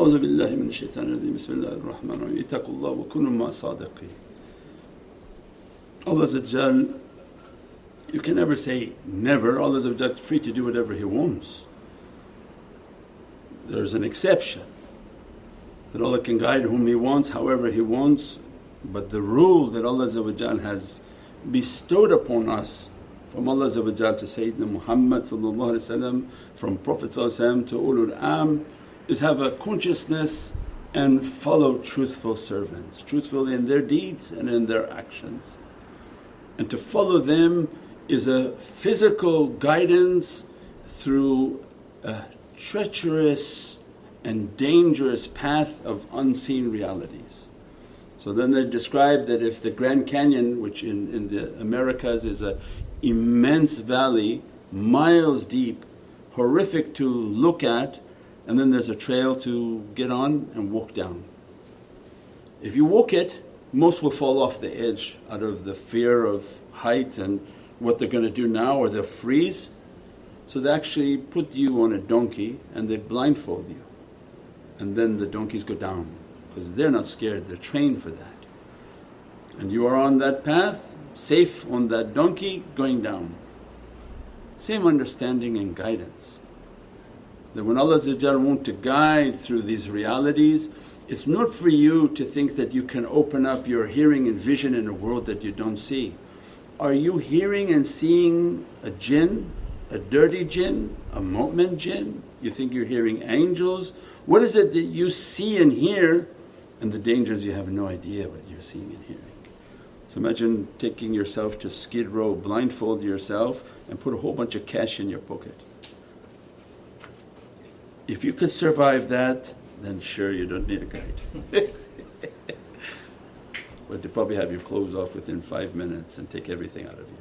أعوذ بالله من الشيطان الرجيم بسم الله الرحمن الرحيم اتقوا الله وكونوا مع الصادقين Allah you can never say never, Allah is free to do whatever He wants. There's an exception that Allah can guide whom He wants, however He wants, but the rule that Allah has bestowed upon us from Allah to Sayyidina Muhammad from Prophet to ulul am is have a consciousness and follow truthful servants, truthful in their deeds and in their actions. And to follow them is a physical guidance through a treacherous and dangerous path of unseen realities. So then they describe that if the Grand Canyon which in, in the Americas is a immense valley miles deep, horrific to look at and then there's a trail to get on and walk down. If you walk it most will fall off the edge out of the fear of heights and what they're going to do now or they'll freeze. So they actually put you on a donkey and they blindfold you and then the donkeys go down because they're not scared, they're trained for that. And you are on that path, safe on that donkey going down. Same understanding and guidance. That when Allah want to guide through these realities, it's not for you to think that you can open up your hearing and vision in a world that you don't see. Are you hearing and seeing a jinn, a dirty jinn, a mu'min jinn? You think you're hearing angels? What is it that you see and hear and the dangers you have no idea what you're seeing and hearing. So imagine taking yourself to Skid Row, blindfold yourself and put a whole bunch of cash in your pocket. If you could survive that then sure you don't need a guide. but to probably have your clothes off within five minutes and take everything out of you.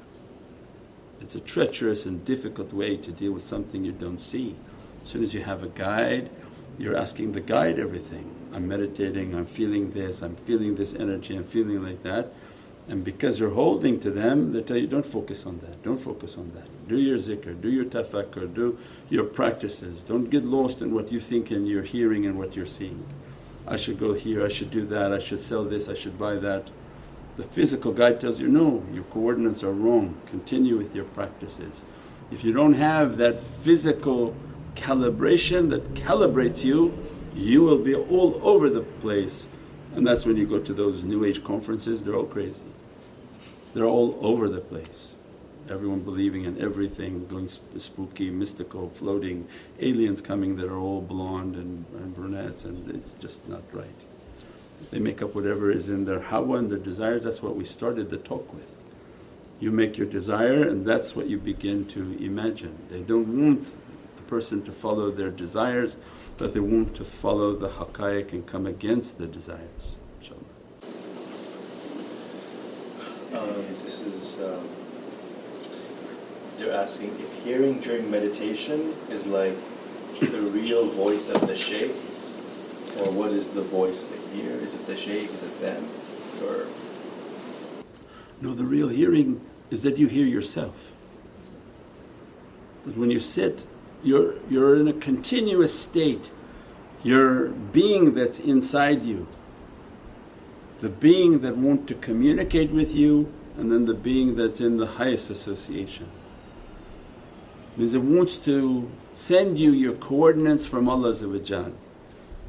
It's a treacherous and difficult way to deal with something you don't see. As soon as you have a guide, you're asking the guide everything. I'm meditating, I'm feeling this, I'm feeling this energy, I'm feeling like that. And because you're holding to them, they tell you, don't focus on that, don't focus on that. Do your zikr, do your tafakkur, do your practices. Don't get lost in what you think and you're hearing and what you're seeing. I should go here, I should do that, I should sell this, I should buy that. The physical guide tells you, no, your coordinates are wrong, continue with your practices. If you don't have that physical calibration that calibrates you, you will be all over the place and that's when you go to those new age conferences, they're all crazy. They're all over the place. Everyone believing in everything, going spooky, mystical, floating, aliens coming that are all blonde and, and brunettes and it's just not right. They make up whatever is in their hawa and their desires, that's what we started the talk with. You make your desire and that's what you begin to imagine. They don't want the person to follow their desires but they want to follow the haqqaiq and come against the desires um, this is um, they're asking if hearing during meditation is like the real voice of the shaykh or what is the voice they hear? Is it the shaykh, is it them or No the real hearing is that you hear yourself. That when you sit you're, you're in a continuous state, your being that's inside you, the being that want to communicate with you and then the being that's in the highest association. Means it wants to send you your coordinates from Allah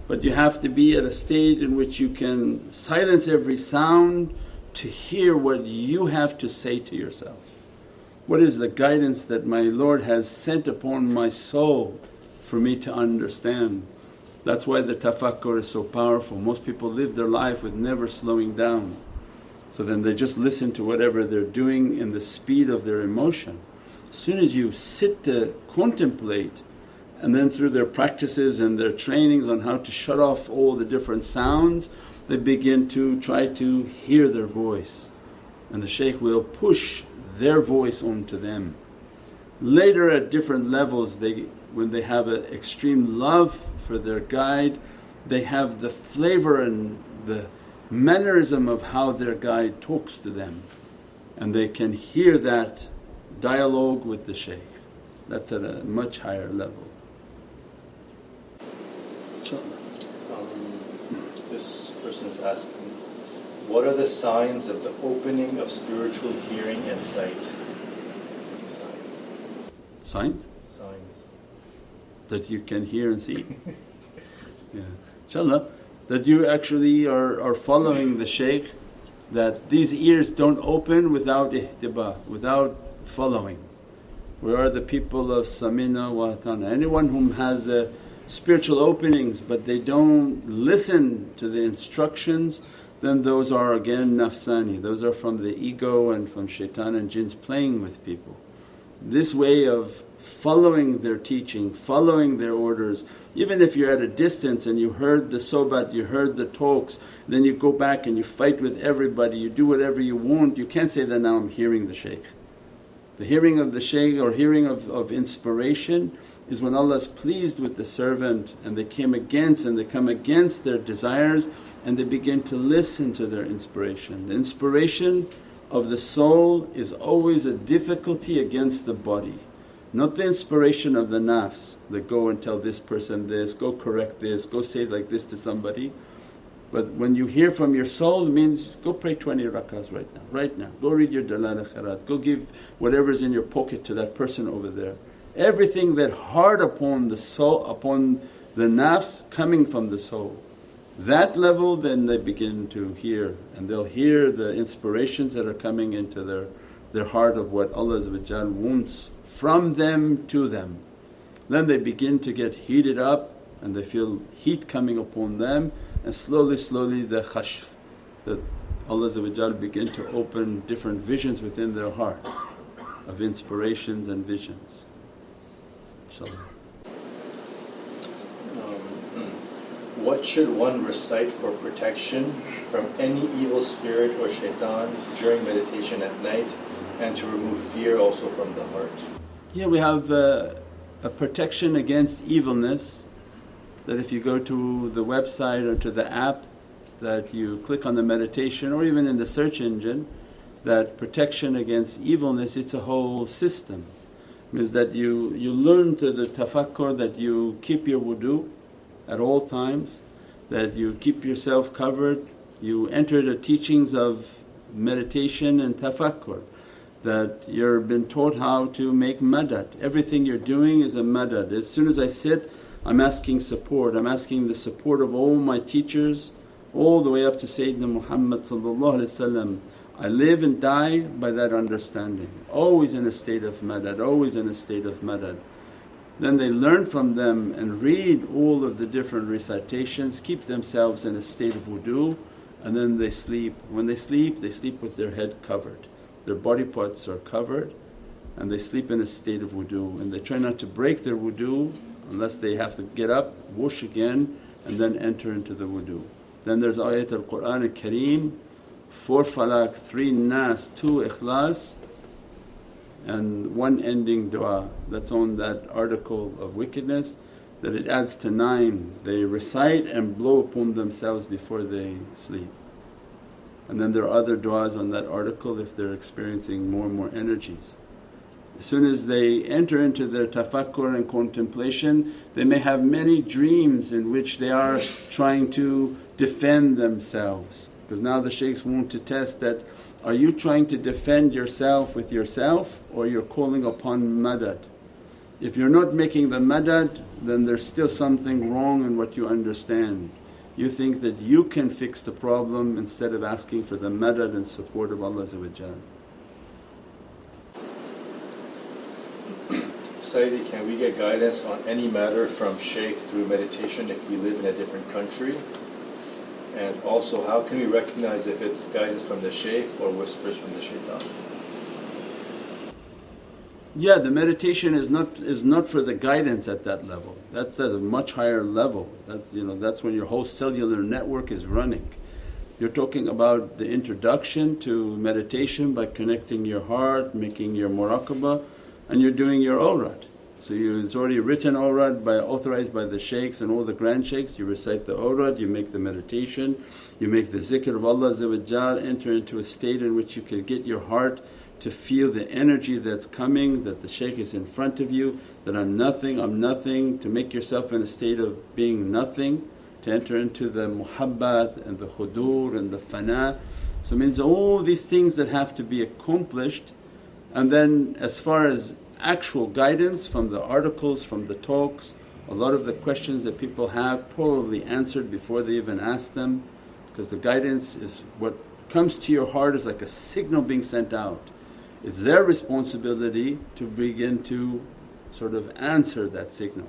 but you have to be at a state in which you can silence every sound to hear what you have to say to yourself. What is the guidance that my Lord has sent upon my soul for me to understand? That's why the tafakkur is so powerful. Most people live their life with never slowing down. So then they just listen to whatever they're doing in the speed of their emotion. As soon as you sit to contemplate and then through their practices and their trainings on how to shut off all the different sounds, they begin to try to hear their voice. And the shaykh will push their voice onto them. Later at different levels they when they have an extreme love for their guide they have the flavor and the mannerism of how their guide talks to them and they can hear that dialogue with the shaykh. That's at a much higher level. Um, this person is asking, what are the signs of the opening of spiritual hearing and sight? Signs. That you can hear and see. yeah. InshaAllah, that you actually are, are following the shaykh, that these ears don't open without ittiba, without following. We are the people of Samina wa Atana. Anyone whom has a spiritual openings but they don't listen to the instructions then those are again nafsani, those are from the ego and from shaitan and jinns playing with people. This way of following their teaching, following their orders, even if you're at a distance and you heard the sobat, you heard the talks, then you go back and you fight with everybody, you do whatever you want, you can't say that now I'm hearing the shaykh. The hearing of the shaykh or hearing of, of inspiration is when Allah is pleased with the servant and they came against and they come against their desires and they begin to listen to their inspiration. The inspiration of the soul is always a difficulty against the body, not the inspiration of the nafs that go and tell this person this, go correct this, go say like this to somebody. But when you hear from your soul means go pray 20 rakahs right now, right now. Go read your Dalail Khairat, go give whatever's in your pocket to that person over there. Everything that hard upon the soul, upon the nafs coming from the soul. That level then they begin to hear and they'll hear the inspirations that are coming into their, their heart of what Allah wants from them to them. Then they begin to get heated up and they feel heat coming upon them and slowly slowly the kashf that Allah begin to open different visions within their heart of inspirations and visions. InshaAllah. Um, what should one recite for protection from any evil spirit or shaitan during meditation at night and to remove fear also from the heart? Yeah, we have uh, a protection against evilness that if you go to the website or to the app that you click on the meditation or even in the search engine that protection against evilness it's a whole system. Means that you, you learn to the tafakkur that you keep your wudu at all times, that you keep yourself covered, you enter the teachings of meditation and tafakkur, that you've been taught how to make madad. Everything you're doing is a madad. As soon as I sit, I'm asking support, I'm asking the support of all my teachers all the way up to Sayyidina Muhammad I live and die by that understanding, always in a state of madad, always in a state of madad. Then they learn from them and read all of the different recitations, keep themselves in a state of wudu and then they sleep. When they sleep, they sleep with their head covered, their body parts are covered and they sleep in a state of wudu and they try not to break their wudu unless they have to get up, wash again and then enter into the wudu. Then there's ayat al-Qur'an al-Kareem, 4 falak, 3 nas, 2 ikhlas and one ending dua that's on that article of wickedness that it adds to nine. They recite and blow upon themselves before they sleep. And then there are other du'as on that article if they're experiencing more and more energies. As soon as they enter into their tafakkur and contemplation, they may have many dreams in which they are trying to defend themselves. Because now the shaykhs want to test that are you trying to defend yourself with yourself or you're calling upon madad? If you're not making the madad then there's still something wrong in what you understand. You think that you can fix the problem instead of asking for the madad and support of Allah Sayyidi, can we get guidance on any matter from shaykh through meditation if we live in a different country? And also, how can we recognize if it's guidance from the shaykh or whispers from the shaitan? Yeah, the meditation is not is not for the guidance at that level. That's at a much higher level. That's you know that's when your whole cellular network is running. You're talking about the introduction to meditation by connecting your heart, making your muraqabah, and you're doing your awrad. So you, it's already written awrad by authorized by the shaykhs and all the grand shaykhs. You recite the awrad, you make the meditation, you make the zikr of Allah enter into a state in which you can get your heart to feel the energy that's coming, that the shaykh is in front of you, that I'm nothing, I'm nothing, to make yourself in a state of being nothing to enter into the muhabbat and the hudur and the fana. So it means all these things that have to be accomplished and then as far as actual guidance from the articles, from the talks, a lot of the questions that people have probably answered before they even ask them because the guidance is what comes to your heart is like a signal being sent out. It's their responsibility to begin to sort of answer that signal.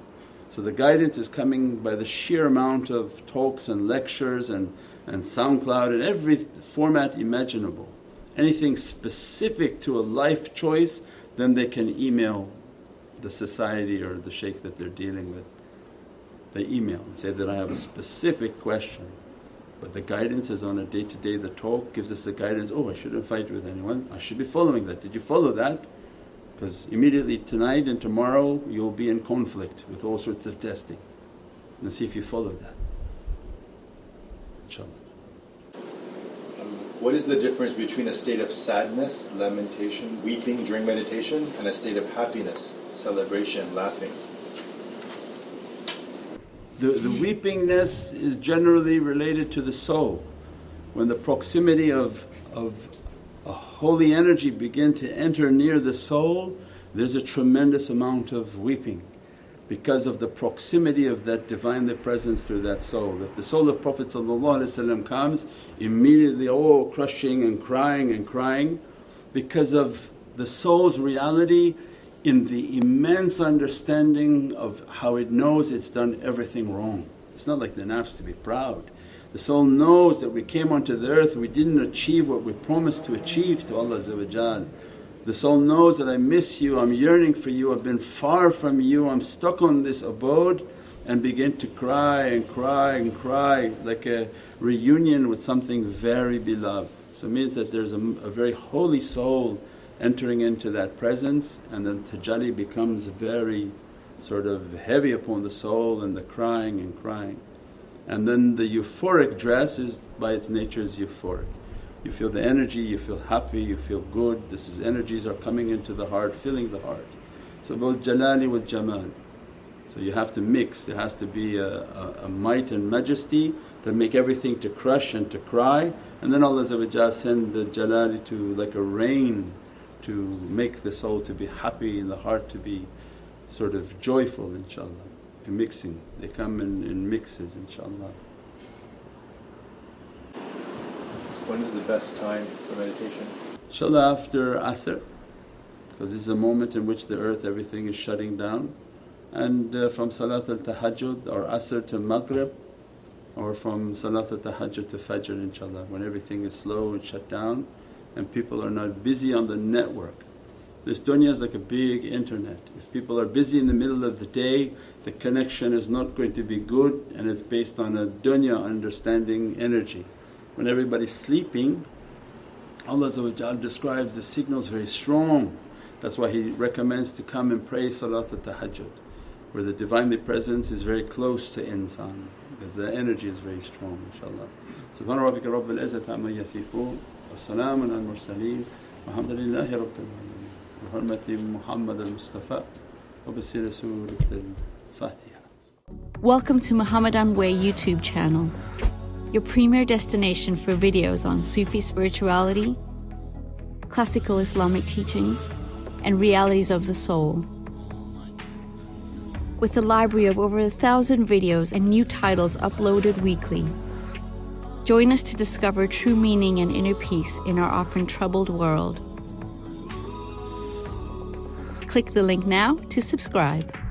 So the guidance is coming by the sheer amount of talks and lectures and, and SoundCloud and every format imaginable. Anything specific to a life choice then they can email the society or the shaykh that they're dealing with. They email and say that I have a specific question but the guidance is on a day to day, the talk gives us the guidance, oh I shouldn't fight with anyone, I should be following that. Did you follow that? Because immediately tonight and tomorrow you'll be in conflict with all sorts of testing and see if you follow that. InshaAllah. Um, what is the difference between a state of sadness, lamentation, weeping during meditation and a state of happiness, celebration, laughing? The, the weepingness is generally related to the soul. When the proximity of, of a holy energy begin to enter near the soul, there's a tremendous amount of weeping because of the proximity of that Divinely Presence through that soul. If the soul of Prophet comes, immediately all crushing and crying and crying because of the soul's reality in the immense understanding of how it knows it's done everything wrong. It's not like the nafs to be proud. The soul knows that we came onto the earth, we didn't achieve what we promised to achieve to Allah The soul knows that I miss you, I'm yearning for you, I've been far from you, I'm stuck on this abode and begin to cry and cry and cry like a reunion with something very beloved. So it means that there's a, a very holy soul entering into that presence and then tajalli becomes very sort of heavy upon the soul and the crying and crying. And then the euphoric dress is by its nature is euphoric. You feel the energy, you feel happy, you feel good, this is energies are coming into the heart, filling the heart. So both jalali with jamal. So you have to mix, there has to be a, a, a might and majesty that make everything to crush and to cry and then Allah send the jalali to like a rain to make the soul to be happy and the heart to be sort of joyful inshaAllah. In mixing, they come in, in mixes inshaAllah. When is the best time for meditation? InshaAllah after Asr because this is a moment in which the earth everything is shutting down and uh, from Salat al Tahajjud or Asr to Maghrib or from Salat al Tahajjud to Fajr inshaAllah when everything is slow and shut down and people are not busy on the network. This dunya is like a big internet. If people are busy in the middle of the day, the connection is not going to be good and it's based on a dunya understanding energy. When everybody's sleeping, Allah describes the signals very strong. That's why He recommends to come and pray Salat al-Tahajjud where the Divinely Presence is very close to insan because the energy is very strong inshaAllah. Subhana rabbika rabbil izzati amma yasifoon والسلام على المرسلين والحمد لله رب العالمين بحرمة محمد المصطفى وبسير سورة الفاتحة Welcome to Muhammadan Way YouTube channel, your premier destination for videos on Sufi spirituality, classical Islamic teachings, and realities of the soul. With a library of over a thousand videos and new titles uploaded weekly, Join us to discover true meaning and inner peace in our often troubled world. Click the link now to subscribe.